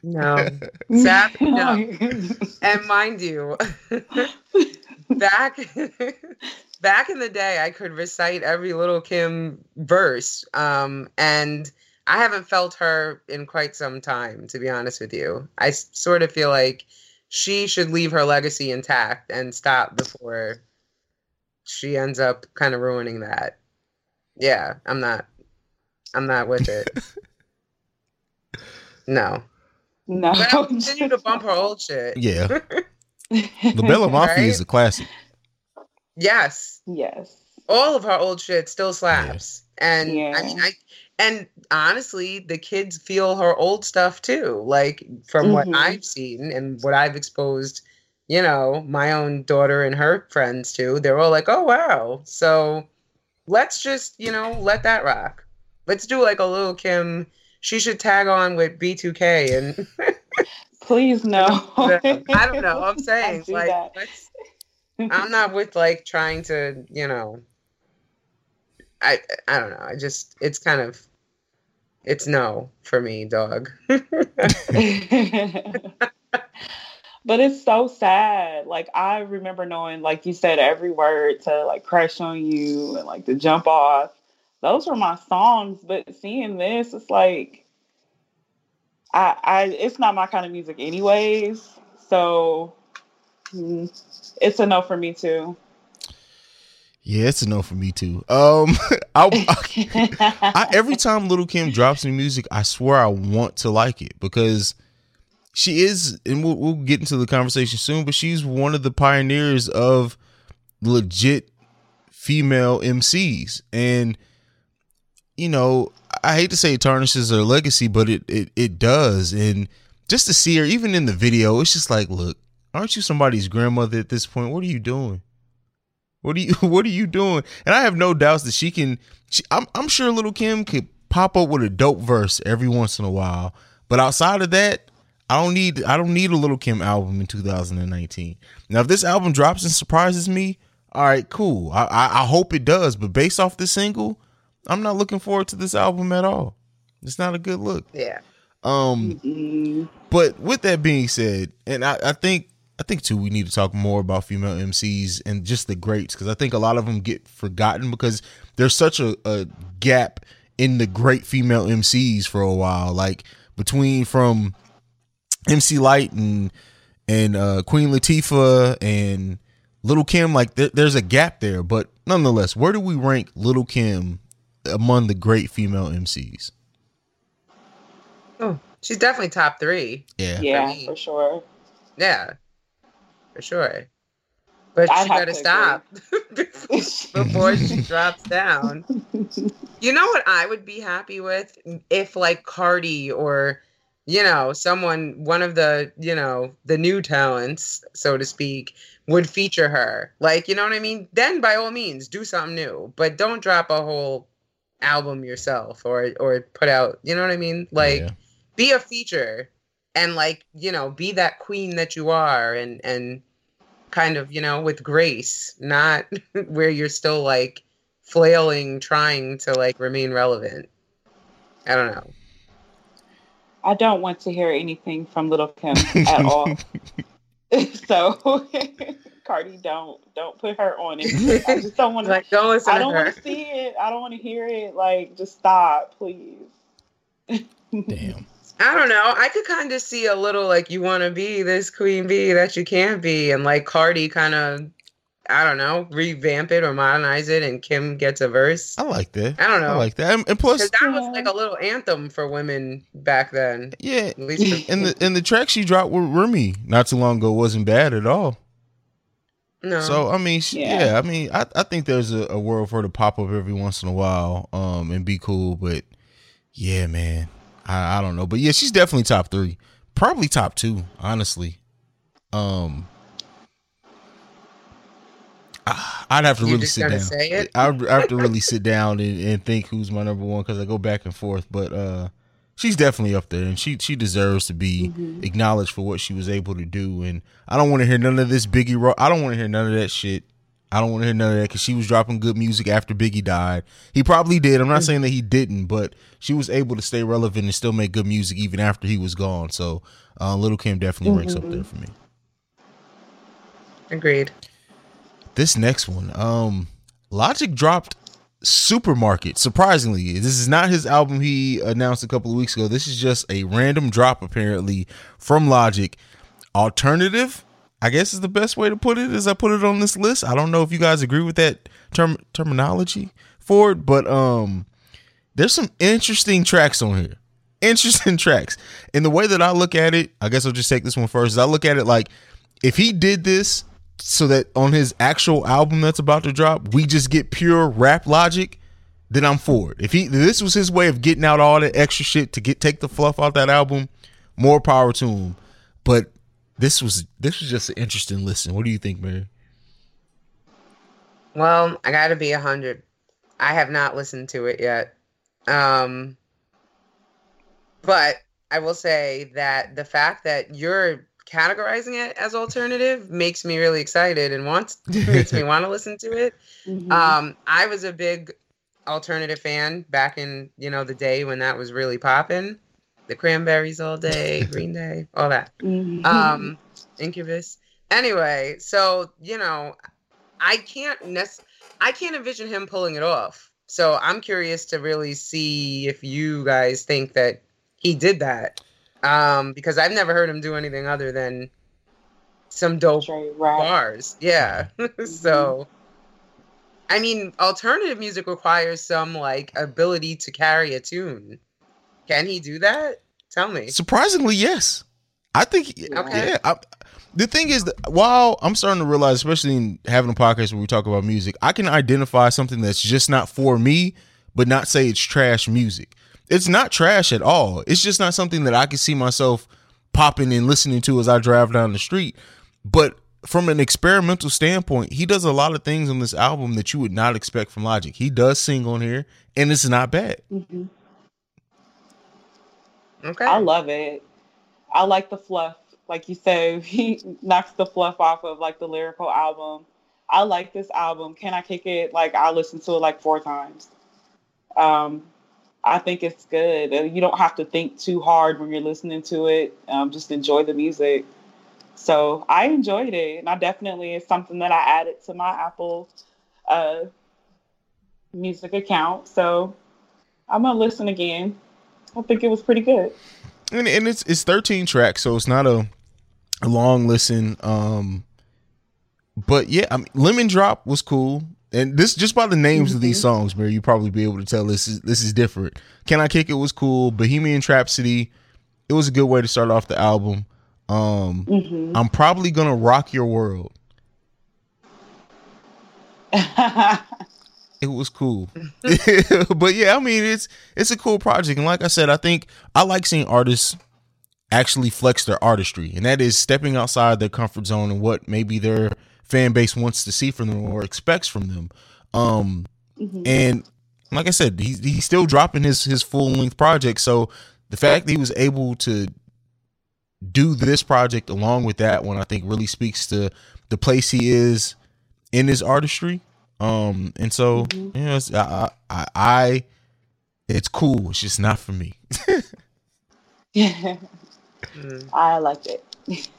S4: No, sad, no. And mind you, back back in the day, I could recite every Lil Kim verse, um, and I haven't felt her in quite some time. To be honest with you, I s- sort of feel like she should leave her legacy intact and stop before she ends up kind of ruining that. Yeah, I'm not. I'm not with it. No,
S5: No.
S4: but I'll continue to bump her old shit.
S2: Yeah. La Bella Mafia is a classic.
S4: Yes,
S5: yes.
S4: all of her old shit still slaps. And I mean, I and honestly, the kids feel her old stuff too. Like from what
S5: Mhm.
S4: I've seen and what I've exposed you know, my own daughter and her friends too. They're all like, "Oh wow!" So let's just, you know, let that rock. Let's do like a Lil Kim. She should tag on with B2K and
S5: Please no.
S4: I don't know. I'm saying
S5: do
S4: like
S5: that.
S4: let's, I'm not with like trying to, you know. I I don't know. I just it's kind of it's no for me, dog.
S5: but it's so sad. Like I remember knowing, like you said, every word to like crush on you and like to jump off. Those were my songs. But seeing this, it's like I I it's not my kind of music anyways. So mm, it's a no for me too.
S2: Yeah, it's a no for me too. Um, I, I, I every time Lil Kim drops new music, I swear I want to like it because she is, and we'll, we'll get into the conversation soon. But she's one of the pioneers of legit female MCs, and you know, I hate to say it tarnishes her legacy, but it it it does. And just to see her, even in the video, it's just like, look, aren't you somebody's grandmother at this point? What are you doing? What are you What are you doing? And I have no doubts that she can. She, I'm I'm sure Lil Kim could pop up with a dope verse every once in a while. But outside of that, I don't need I don't need a Lil Kim album in 2019. Now, if this album drops and surprises me, all right, cool. I I, I hope it does. But based off the single, I'm not looking forward to this album at all. It's not a good look.
S4: yeah.
S2: Um, but with that being said, and I, I think I think too we need to talk more about female MCs and just the greats because I think a lot of them get forgotten because there's such a, a gap in the great female MCs for a while. Like between from MC Lyte and and uh, Queen Latifah and Lil Kim, like there, there's a gap there. But nonetheless, where do we rank Lil Kim among the great female MCs?
S4: Oh, she's definitely top three.
S2: Yeah.
S5: Yeah,
S4: me.
S5: for sure.
S4: Yeah, for sure. But
S5: I'd
S4: she
S5: have
S4: better
S5: to
S4: stop before, before she drops down. You know what I would be happy with if like Cardi or you know someone one of the you know the new talents so to speak would feature her. Like you know what I mean? Then by all means do something new, but don't drop a whole album yourself or or put out. You know what I mean? Like
S2: Yeah.
S4: be a feature and like you know be that queen that you are and and kind of you know with grace not where you're still like flailing trying to like remain relevant i don't know
S5: I don't want to hear anything from Lil Kim at all. so Cardi, don't don't put her on it. I just don't want to.
S4: like don't listen
S5: I don't want to see it. I don't want to hear it. Like, just stop, please.
S2: Damn.
S4: I don't know i could kind of see a little like you want to be this queen bee that you can't be and like cardi kind of i don't know revamp it or modernize it and kim gets a verse
S2: I like that.
S4: I don't know.
S2: I like that. And, and plus,
S4: that was like a little anthem for women back then
S2: yeah,
S4: at least for
S2: and the and the track she dropped with Remy not too long ago wasn't bad at all.
S4: no
S2: So I mean, she, yeah.
S5: Yeah.
S2: I mean, I, I think there's a, a world for her to pop up every once in a while, um, and be cool. But yeah, man, I, I don't know. But yeah, she's definitely top three, probably top two, honestly. Um, I'd have to
S4: You
S2: really sit down. I have to really sit down and, and think who's my number one because I go back and forth. But uh, she's definitely up there, and she she deserves to be acknowledged for what she was able to do. And I don't want to hear none of this Biggie. Ro- I don't want to hear none of that shit. I don't want to hear none of that because she was dropping good music after Biggie died. He probably did. I'm not saying that he didn't, but she was able to stay relevant and still make good music even after he was gone. So, uh, Lil Kim definitely ranks up there for me.
S4: agreed
S2: This next one, um, Logic dropped Supermarket. Surprisingly, this is not his album he announced a couple of weeks ago. This is just a random drop, apparently, from Logic. Alternative, I guess is the best way to put it. As I put it on this list, I don't know if you guys agree with that term terminology for it, but um, there's some interesting tracks on here. Interesting tracks. And the way that I look at it, I guess I'll just take this one first. Is I look at it like if he did this so that on his actual album that's about to drop, we just get pure rap logic, then I'm for it. If he this was his way of getting out all the extra shit to get take the fluff out that album, more power to him. But this was this was just an interesting listen. What do you think, Mary?
S4: Well, I got to be a hundred. I have not listened to it yet, um, but I will say that the fact that you're categorizing it as alternative makes me really excited and wants makes me want to listen to it.
S5: Mhm.
S4: Um, I was a big alternative fan back in you know the day when that was really popping. The Cranberries all day, Green Day, all that.
S5: Mhm.
S4: Um, Incubus. Anyway, so you know, I can't nec- I can't envision him pulling it off. So I'm curious to really see if you guys think that he did that. Um, because I've never heard him do anything other than some dope
S5: Straight rap.
S4: bars. Yeah. so I mean, alternative music requires some like ability to carry a tune. Can he do that? Tell me.
S2: Surprisingly, yes. I think
S4: Okay.
S2: yeah. I, the thing is that while I'm starting to realize, especially in having a podcast where we talk about music, I can identify something that's just not for me, but not say it's trash music. It's not trash at all. It's just not something that I can see myself popping and listening to as I drive down the street. But from an experimental standpoint, he does a lot of things on this album that you would not expect from Logic. He does sing on here, and it's not bad.
S5: Mhm.
S4: Okay.
S5: I love it. I like the fluff. Like you said, he knocks the fluff off of like the lyrical album. I like this album. Can I kick it? Like I listened to it like four times. Um, I think it's good. Uh, You don't have to think too hard when you're listening to it. Um, just enjoy the music. So I enjoyed it, and I definitely it's something that I added to my Apple uh, Music account. So I'm gonna listen again. I think it was pretty good.
S2: and, and it's it's 13 tracks so it's not a, a long listen um but yeah i mean lemon drop was cool. And this just by the names of these songs Mary, you probably be able to tell this is this is different. Can i kick it was cool. Bohemian Trapsody it was a good way to start off the album. Um
S5: Mhm.
S2: i'm probably gonna rock your world it was cool. But yeah i mean it's it's a cool project. And like i said i think i like seeing artists actually flex their artistry. And that is stepping outside their comfort zone and what maybe their fan base wants to see from them or expects from them. Um
S5: Mhm.
S2: and like i said he's, he's still dropping his his full length project. So the fact that he was able to do this project along with that one i think really speaks to the place he is in his artistry um and so you know it's, I, I i it's cool it's just not for me
S5: Yeah,
S4: Mm.
S5: I liked it.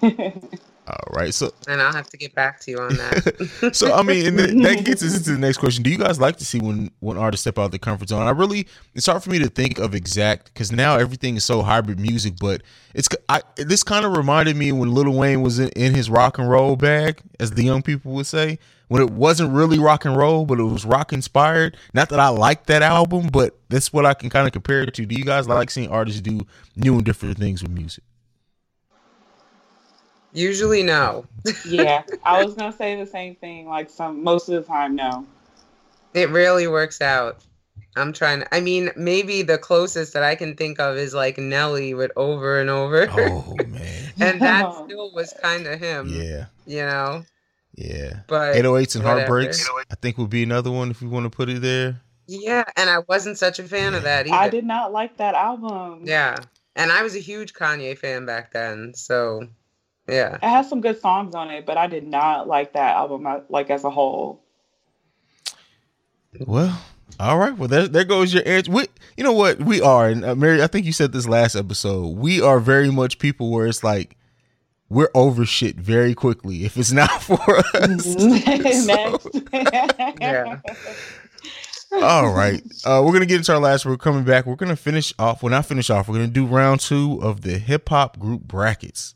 S2: all right so
S4: And I'll have to get back to you on that.
S2: so I mean, and that gets us into the next question. Do you guys like to see when when artists step out of their comfort zone? I really, it's hard for me to think of exact because now everything is so hybrid music. But it's I this kind of reminded me when Lil Wayne was in, in his rock and roll bag, as the young people would say, when it wasn't really rock and roll, but it was rock inspired. Not that I like that album, but that's what I can kind of compare it to. Do you guys like seeing artists do new and different things with music?
S4: Usually, no.
S5: yeah, I was gonna say the same thing. Like some most of the time, no.
S4: It rarely works out. I'm trying I mean, maybe the closest that I can think of is like Nelly with over and over.
S2: Oh man,
S4: and that still was kind of him.
S2: yeah,
S4: You know?
S2: Yeah.
S4: But
S2: 808s and heartbreaks. I think would be another one if we want to put it there.
S4: Yeah, and I wasn't such a fan of that either.
S5: I did not like that album.
S4: Yeah. And I was a huge Kanye fan back then. So, yeah.
S5: It has some good songs on it, but I did not like that album uh, like as a whole.
S2: Well, all right. Well, there, there goes your answer. We, you know what? We are, and uh, Mary, I think you said this last episode. We are very much people where it's like we're over shit very quickly if it's not for us.
S4: Yeah.
S2: all right. Uh, we're gonna get into our last. We're coming back. We're gonna finish off. When I finish off. We're gonna do round two of the hip hop group brackets.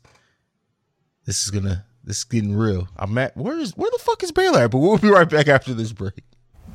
S2: This is gonna. This is getting real. I'm at. Where is? Where the fuck is Baylor at? But we'll be right back after this break.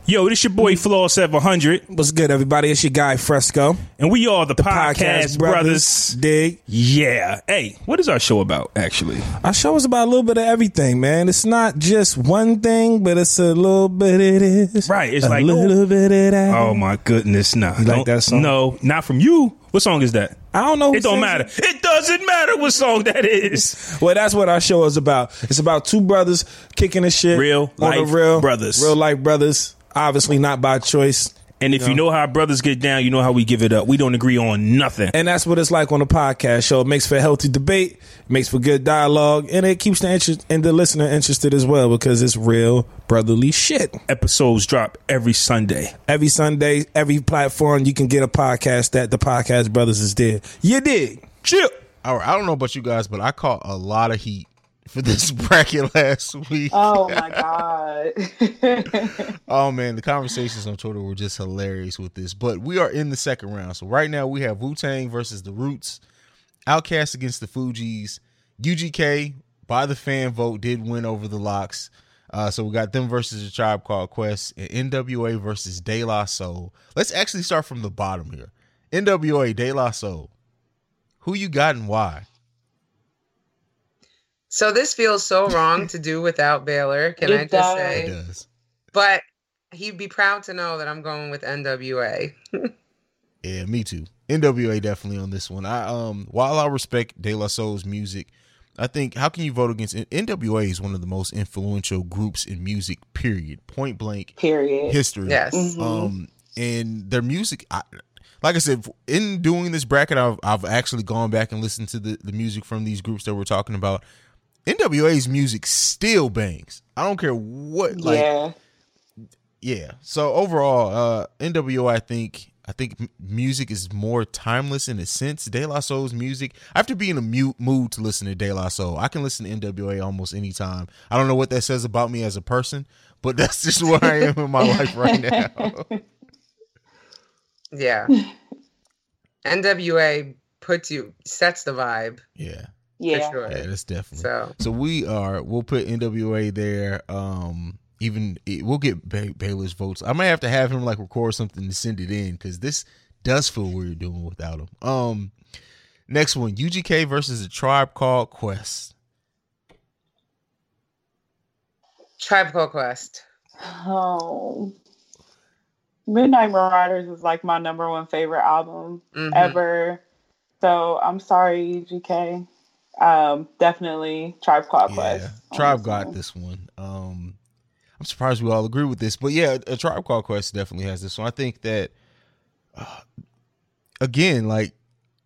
S11: Yo, this your boy Flaw 700.
S12: What's good, everybody? It's your guy Fresco.
S11: And we are the,
S12: The
S11: Podcast,
S12: Podcast
S11: Brothers.
S12: Brothers. Dig.
S11: Yeah. Hey, what is our show about, actually?
S12: Our show is about a little bit of everything, man. It's not just one thing, but it's a little bit it is.
S11: Right, it's
S12: a
S11: like-
S12: little oh. bit of that.
S11: Oh, my goodness.
S12: You like that song?
S11: No, not from you. What song is that?
S12: I don't know.
S11: It don't matter. It doesn't matter what song that is.
S12: Well, that's what our show is about. It's about two brothers kicking the shit.
S11: Real life
S12: real
S11: brothers.
S12: Real life brothers. Obviously not by choice.
S11: And if you know how brothers get down, you know how we give it up. We don't agree on nothing.
S12: And that's what it's like on the podcast show. It makes for healthy debate, makes for good dialogue, and it keeps the interest and the listener interested as well because it's real brotherly shit.
S11: Episodes drop every Sunday.
S12: Every Sunday, every platform you can get a podcast that the podcast brothers is there. You dig?
S11: Chill.
S2: All right, I don't know about you guys, but I caught a lot of heat for this bracket last week.
S5: Oh my god.
S2: Oh man, the conversations on Twitter were just hilarious with this. But we are in the second round. So right now we have Wu Tang versus the Roots, Outkast against the Fugees, UGK by the fan vote did win over the Lox. Uh, so we got them versus the Tribe Called Quest and NWA versus De La Soul. Let's actually start from the bottom here. NWA De La Soul. Who you got and why?
S4: So this feels so wrong to do without Baylor. Can
S5: It
S4: I just
S5: does.
S2: It
S4: say?
S2: does.
S4: But he'd be proud to know that I'm going with NWA.
S2: Yeah, me too. NWA definitely on this one. I um while I respect De La Soul's music, I think how can you vote against NWA is one of the most influential groups in music, period. Point blank
S5: Period.
S2: history.
S4: Yes.
S5: Mhm.
S2: Um and their music I, like I said, in doing this bracket, I've, I've actually gone back and listened to the, the music from these groups that we're talking about. NWA's music still bangs. I don't care what like
S5: yeah.
S2: yeah. So overall, uh NWO, I think I think music is more timeless in a sense. De La Soul's music. I have to be in a mute mood to listen to De La Soul. I can listen to NWA almost anytime. I don't know what that says about me as a person, but that's just where I am in my life right now.
S4: Yeah. NWA puts you sets the vibe
S2: yeah.
S5: Yeah.
S4: for sure.
S2: Yeah, that's definitely.
S4: So
S2: So we are. We'll put NWA there. Um, even we'll get Bay- Baylor's votes. I might have to have him like record something to send it in because this does feel weird doing without him. Um, next one, UGK versus a tribe called Quest.
S4: Tribe Called Quest.
S5: Oh. Midnight Marauders is like my number one favorite album
S4: Mhm.
S5: ever. So I'm sorry, GK. Um, definitely Tribe Called Quest.
S2: Tribe got
S5: one.
S2: this one. Um, I'm surprised we all agree with this, but yeah, a Tribe Called Quest definitely has this one. I think that uh, again, like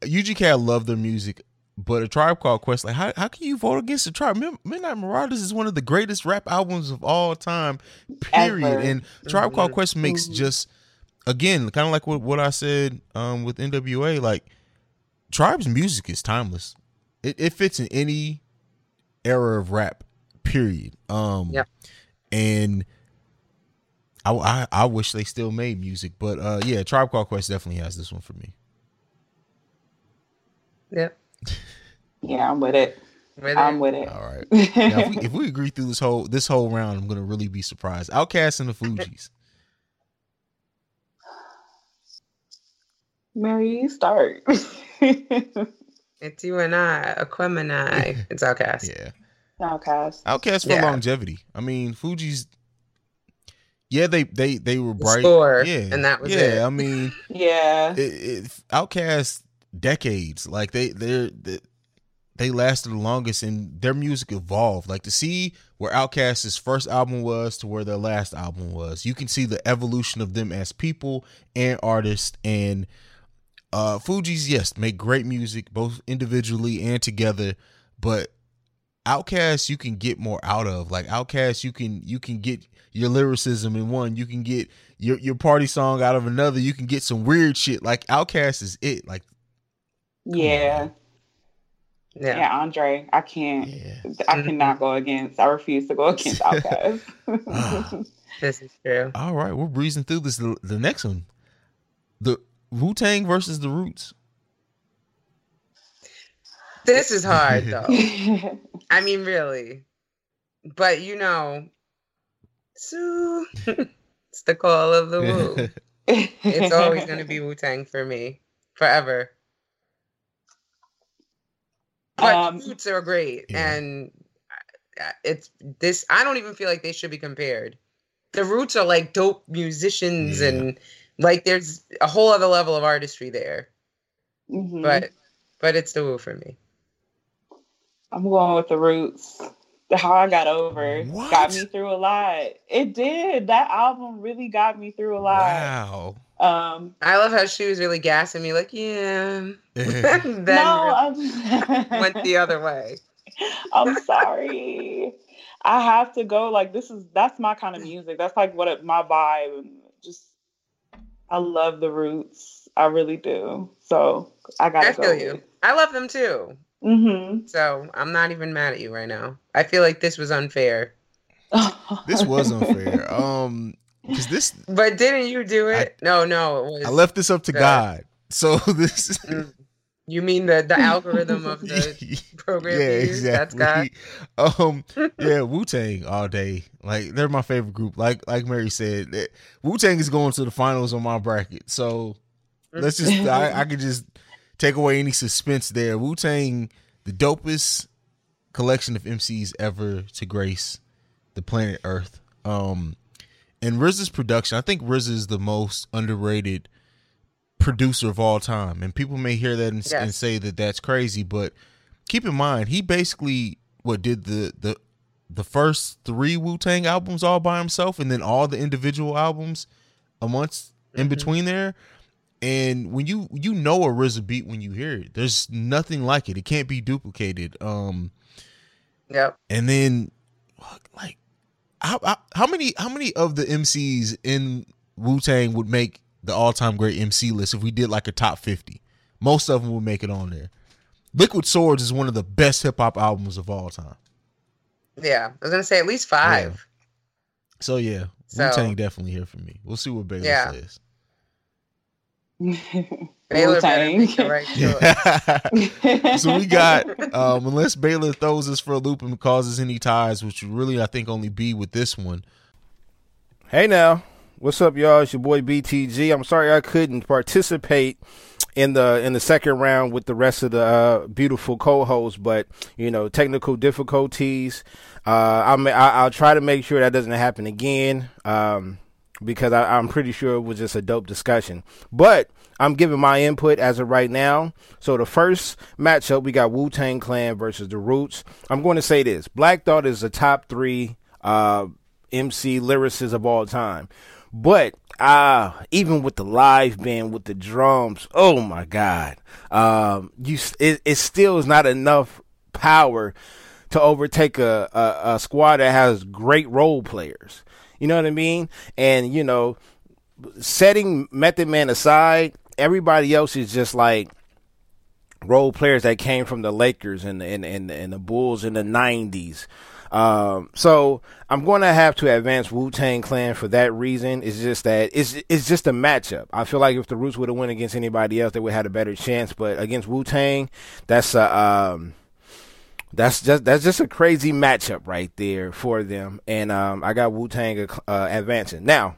S2: UGK, I love their music, but a Tribe Called Quest, like how how can you vote against a Tribe? Midnight Marauders is one of the greatest rap albums of all time, period.
S5: Ever.
S2: And Tribe Called
S4: Mhm.
S2: Quest makes
S5: Mhm.
S2: just again kind of like what what I said um with NWA, like Tribe's music is timeless. It, it fits in any era of rap. Period. Um,
S4: Yep.
S2: and I, I I wish they still made music, but uh, yeah, Tribe Called Quest definitely has this one for me.
S4: Yep.
S5: Yeah, I'm with it.
S4: With
S5: I'm
S4: it.
S5: with it.
S2: All right. Now, if, we, if we agree through this whole this whole round, I'm gonna really be surprised. Outkast and the Fugees.
S5: Mary, you start.
S4: It's you and I, Aquemini. It's Outkast.
S2: Yeah.
S5: Outkast.
S2: Outkast for
S4: Yeah.
S2: longevity. I mean, Fugees. Yeah, they they they were bright.
S4: Score,
S2: yeah,
S4: and that was
S2: yeah.
S4: it.
S2: I mean,
S5: Yeah.
S2: it, it, Outkast decades. Like they they're they, they lasted the longest, and their music evolved. Like to see where Outkast's first album was to where their last album was, you can see the evolution of them as people and artists. And uh Fugees yes make great music both individually and together, but Outkast you can get more out of. Like Outkast you can you can get your lyricism in one, you can get your your party song out of another, you can get some weird shit. Like Outkast is it. Like
S5: Yeah.
S4: Yeah.
S5: Yeah, Andre, I can't.
S2: yeah.
S5: I cannot go against. I refuse to go against Outkast.
S2: Ah.
S4: This is true.
S2: All right, we're breezing through this. The, the next one, the Wu Tang versus the Roots.
S4: This is hard though. I mean, really. But you know, Sue, It's the call of the Wu. it's always going to be Wu Tang for me, forever. But
S5: Um,
S4: the roots are great,
S2: Yeah.
S4: and uh, it's this. I don't even feel like they should be compared. The roots are like dope musicians,
S2: Yeah.
S4: and like there's a whole other level of artistry there.
S5: Mhm.
S4: But but it's the Wu for me.
S5: I'm going with the roots. How I got over
S2: What?
S5: got me through a lot. It did. That album really got me through a lot.
S2: Wow.
S5: Um,
S4: I love how she was really gassing me, like yeah. then
S5: no, I'm
S4: went the other way.
S5: I'm sorry. I have to go. Like this is that's my kind of music. That's like what it, my vibe. and Just I love the roots. I really do. So I gotta
S4: I feel
S5: go.
S4: you. I love them too.
S5: Mm-hmm.
S4: So I'm not even mad at you right now. I feel like this was unfair.
S2: This was unfair. Um, because this
S4: But didn't you do it? no, no, it was.
S2: I left this up to
S4: the-
S2: God. So this.
S4: Mm. You mean the the algorithm of the program?
S2: yeah,
S4: use? That's God.
S2: exactly. Um, yeah, Wu Tang all day. Like they're my favorite group. Like like Mary said, Wu Tang is going to the finals on my bracket. So let's just I, I could just take away any suspense there. Wu Tang, the dopest collection of MCs ever to grace the planet Earth. Um, and RZA's production, I think RZA is the most underrated producer of all time. And people may hear that and, and say that that's crazy, but keep in mind he basically what did the the the first three Wu Tang albums all by himself, and then all the individual albums a month in between there. And when you you know a RZA beat when you hear it, there's nothing like it. It can't be duplicated. Um,
S4: Yep.
S2: and then like how, how how many how many of the MCs in Wu Tang would make the all time great MC list if we did like a top fifty? Most of them would make it on there. Liquid Swords is one of the best hip hop albums of all time.
S4: Yeah, I was gonna say at least five.
S2: So yeah,
S4: So-
S2: Wu Tang definitely here for me. We'll see what Baylor
S4: Yeah.
S2: says.
S4: Baylor
S5: Wu-Tang.
S4: the right
S2: so we got um, unless Baylor throws us for a loop and causes any ties, which really I think only be with this one.
S3: Hey now, what's up, y'all? It's your boy BTG. I'm sorry I couldn't participate in the in the second round with the rest of the uh, beautiful co-hosts, but you know, technical difficulties. Uh, I'm, I, I'll try to make sure that doesn't happen again. Um, because I, I'm pretty sure it was just a dope discussion. But I'm giving my input as of right now. So the first matchup, we got Wu Tang Clan versus the Roots. I'm going to say this: Black Thought is the top three uh, MC lyricists of all time. But uh, even with the live band with the drums, oh my god, um, you it, it still is not enough power to overtake a, a, a squad that has great role players. You know what I mean? And you know, setting Method Man aside, everybody else is just like role players that came from the Lakers and and and, and the Bulls in the '90s. Um, so I'm going to have to advance Wu Tang Clan for that reason. It's just that it's it's just a matchup. I feel like if the Roots would have went against anybody else, they would have had a better chance. But against Wu Tang, that's a um, that's just that's just a crazy matchup right there for them. And um, I got Wu Tang uh, advancing now.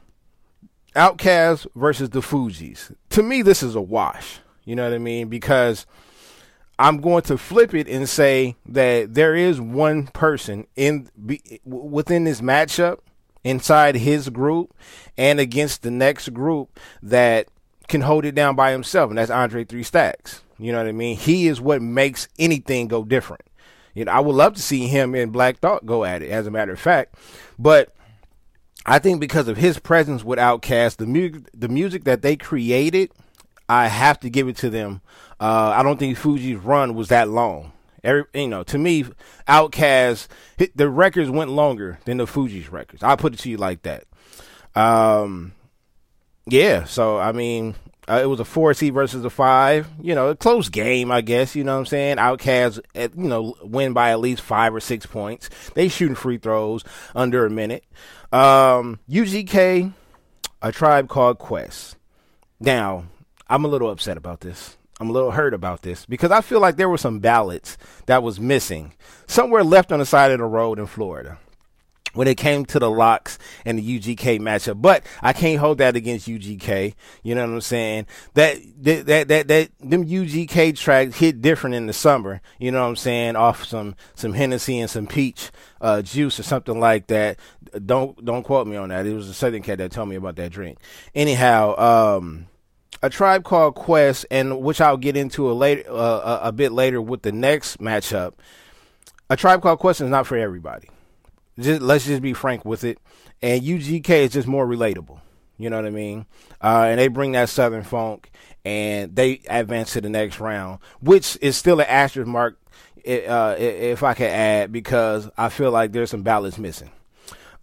S3: Outkast versus the Fugees. To me, this is a wash. You know what I mean? Because I'm going to flip it and say that there is one person in be, within this matchup inside his group and against the next group that can hold it down by himself, and that's Andre Three Stacks. You know what I mean? He is what makes anything go different. You know, I would love to see him and Black Thought go at it, as a matter of fact, but I think because of his presence with Outkast, the music, the music that they created, I have to give it to them. Uh, I don't think Fugees' run was that long. Every, you know, to me, Outkast, hit, the records went longer than the Fugees' records. I'll put it to you like that. Um, yeah, so I mean, uh, it was a four C versus a five. You know, a close game, I guess. You know what I'm saying? Outkast, you know, win by at least five or six points. They shooting free throws under a minute. Um, UGK, a tribe called Quest. Now, I'm a little upset about this. I'm a little hurt about this because I feel like there were some ballots that was missing somewhere left on the side of the road in Florida. when it came to the Lox and the UGK matchup. But I can't hold that against UGK. You know what I'm saying? That that that that, that them UGK tracks hit different in the summer. You know what I'm saying? Off some some Hennessy and some peach uh, juice or something like that. Don't don't quote me on that. It was a Southern cat that told me about that drink. Anyhow, um, a tribe called Quest, and which I'll get into a later uh, a, bit later with the next matchup. A tribe called Quest is not for everybody. Just let's just be frank with it. And UGK is just more relatable. You know what I mean? Uh, and they bring that Southern funk, and they advance to the next round, which is still an asterisk mark, uh, if I can add, because I feel like there's some balance missing.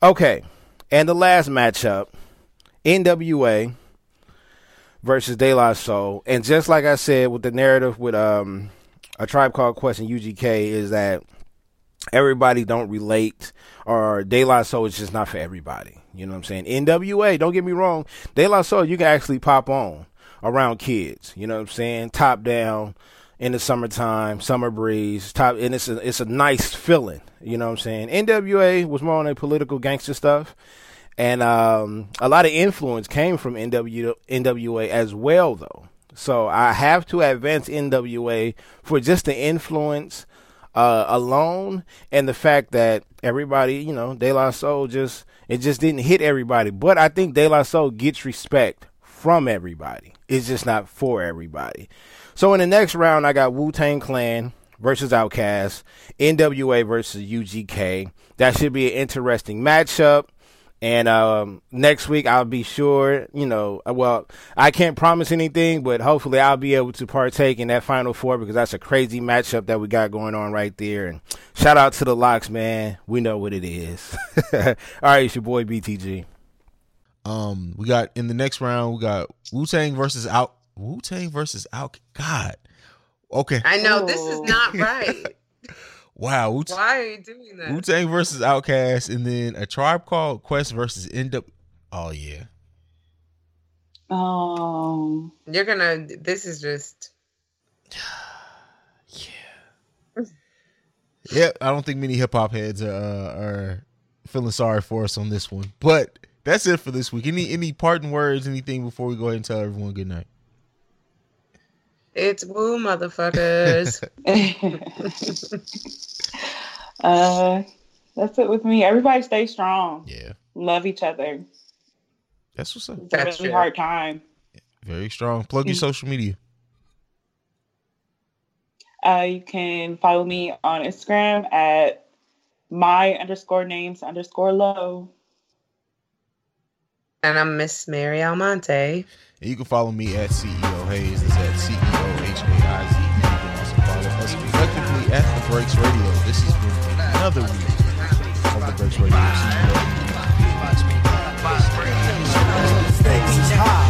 S3: Okay, and the last matchup, NWA versus De La Soul, and just like I said with the narrative with um, a tribe called Quest and UGK, is that everybody don't relate or De La Soul is just not for everybody. You know what I'm saying? NWA, don't get me wrong, De La Soul you can actually pop on around kids. You know what I'm saying? Top down in the summertime, summer breeze, top and it's a it's a nice feeling. You know what I'm saying? NWA was more on a political gangster stuff. And um, a lot of influence came from NW, NWA as well, though. So I have to advance NWA for just the influence uh, alone and the fact that everybody, you know, De La Soul just it just didn't hit everybody. But I think De La Soul gets respect from everybody. It's just not for everybody. So in the next round, I got Wu Tang Clan versus Outkast, NWA versus UGK. That should be an interesting matchup. And um, next week I'll be sure, you know, uh, well, I can't promise anything, but hopefully I'll be able to partake in that final four because that's a crazy matchup that we got going on right there. And shout out to the Lox, man. We know what it is. All right, it's your boy BTG.
S2: Um, we got in the next round, we got Wu Tang versus Out Wu Tang versus Out. God. Okay.
S4: I know this is not right.
S2: Wow. Wu-
S4: Why are you doing that?
S2: Wu Tang versus Outkast, and then a tribe called Quest versus End Up. Oh yeah.
S5: Oh.
S4: You're gonna. This is just.
S2: Yeah, yep. I don't think many hip hop heads are, uh, are feeling sorry for us on this one. But that's it for this week. Any any parting words, anything before we go ahead and tell everyone good night?
S4: It's woo, motherfuckers.
S5: uh, that's it with me. Everybody stay strong.
S2: Yeah.
S5: Love each other.
S2: That's what's up.
S5: It's a really hard time.
S2: Very strong. Plug your
S5: Mm.
S2: social media.
S5: Uh, you can follow me on Instagram at my underscore names underscore low.
S4: and I'm Miss Mary Almonte.
S2: And you can follow me at CEO Hayes. It's at CEO Breaks Radio. This has been another week of The Breaks Radio.
S13: Stakes is high.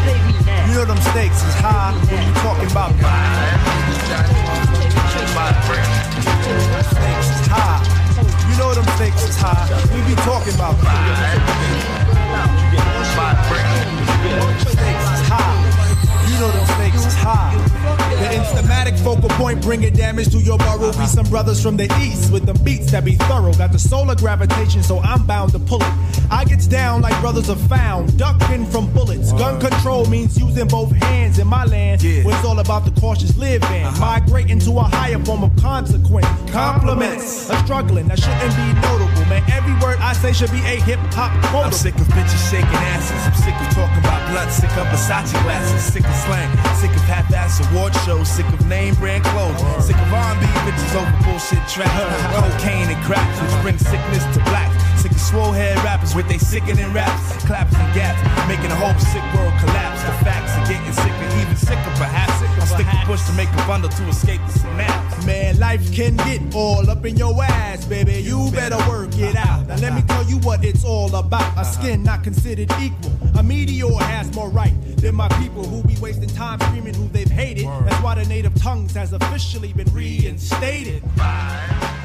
S13: You know them stakes is high when you talking about Stakes is high. You know them stakes is high. We be talking about Stakes is high. You know them stakes is high. The instamatic focal point bringing damage to your borough. Be some brothers from the east with the beats that be thorough. Got the solar gravitation, so I'm bound to pull it. I gets down like brothers are found, ducking from bullets. Gun control means using both hands in my land, where it's all about the cautious living. Uh-huh. Migrating to a higher form of consequence. Compliments are struggling, that shouldn't be notable, man. Every word I say should be a hip hop quote.
S14: I'm sick of bitches shaking asses. I'm sick of talking about blood. Sick of Versace glasses. Sick of slang. Sick of half-ass award shows. Sick of name brand clothes. Sick of R&B bitches over bullshit tracks. Cocaine and crack, which bring sickness to black. Sick of swole head rappers with they sickening raps, claps and gaps, making the whole sick world collapse. The facts are getting sicker, even sicker perhaps. I stick to push to make a bundle to escape the synapse.
S13: Man, life can get all up in your ass, baby. You better work it out. What it's all about. A uh-huh. skin not considered equal. A meteor has more right than my people who be wasting time screaming who they've hated. That's why the native tongues has officially been reinstated. Yeah.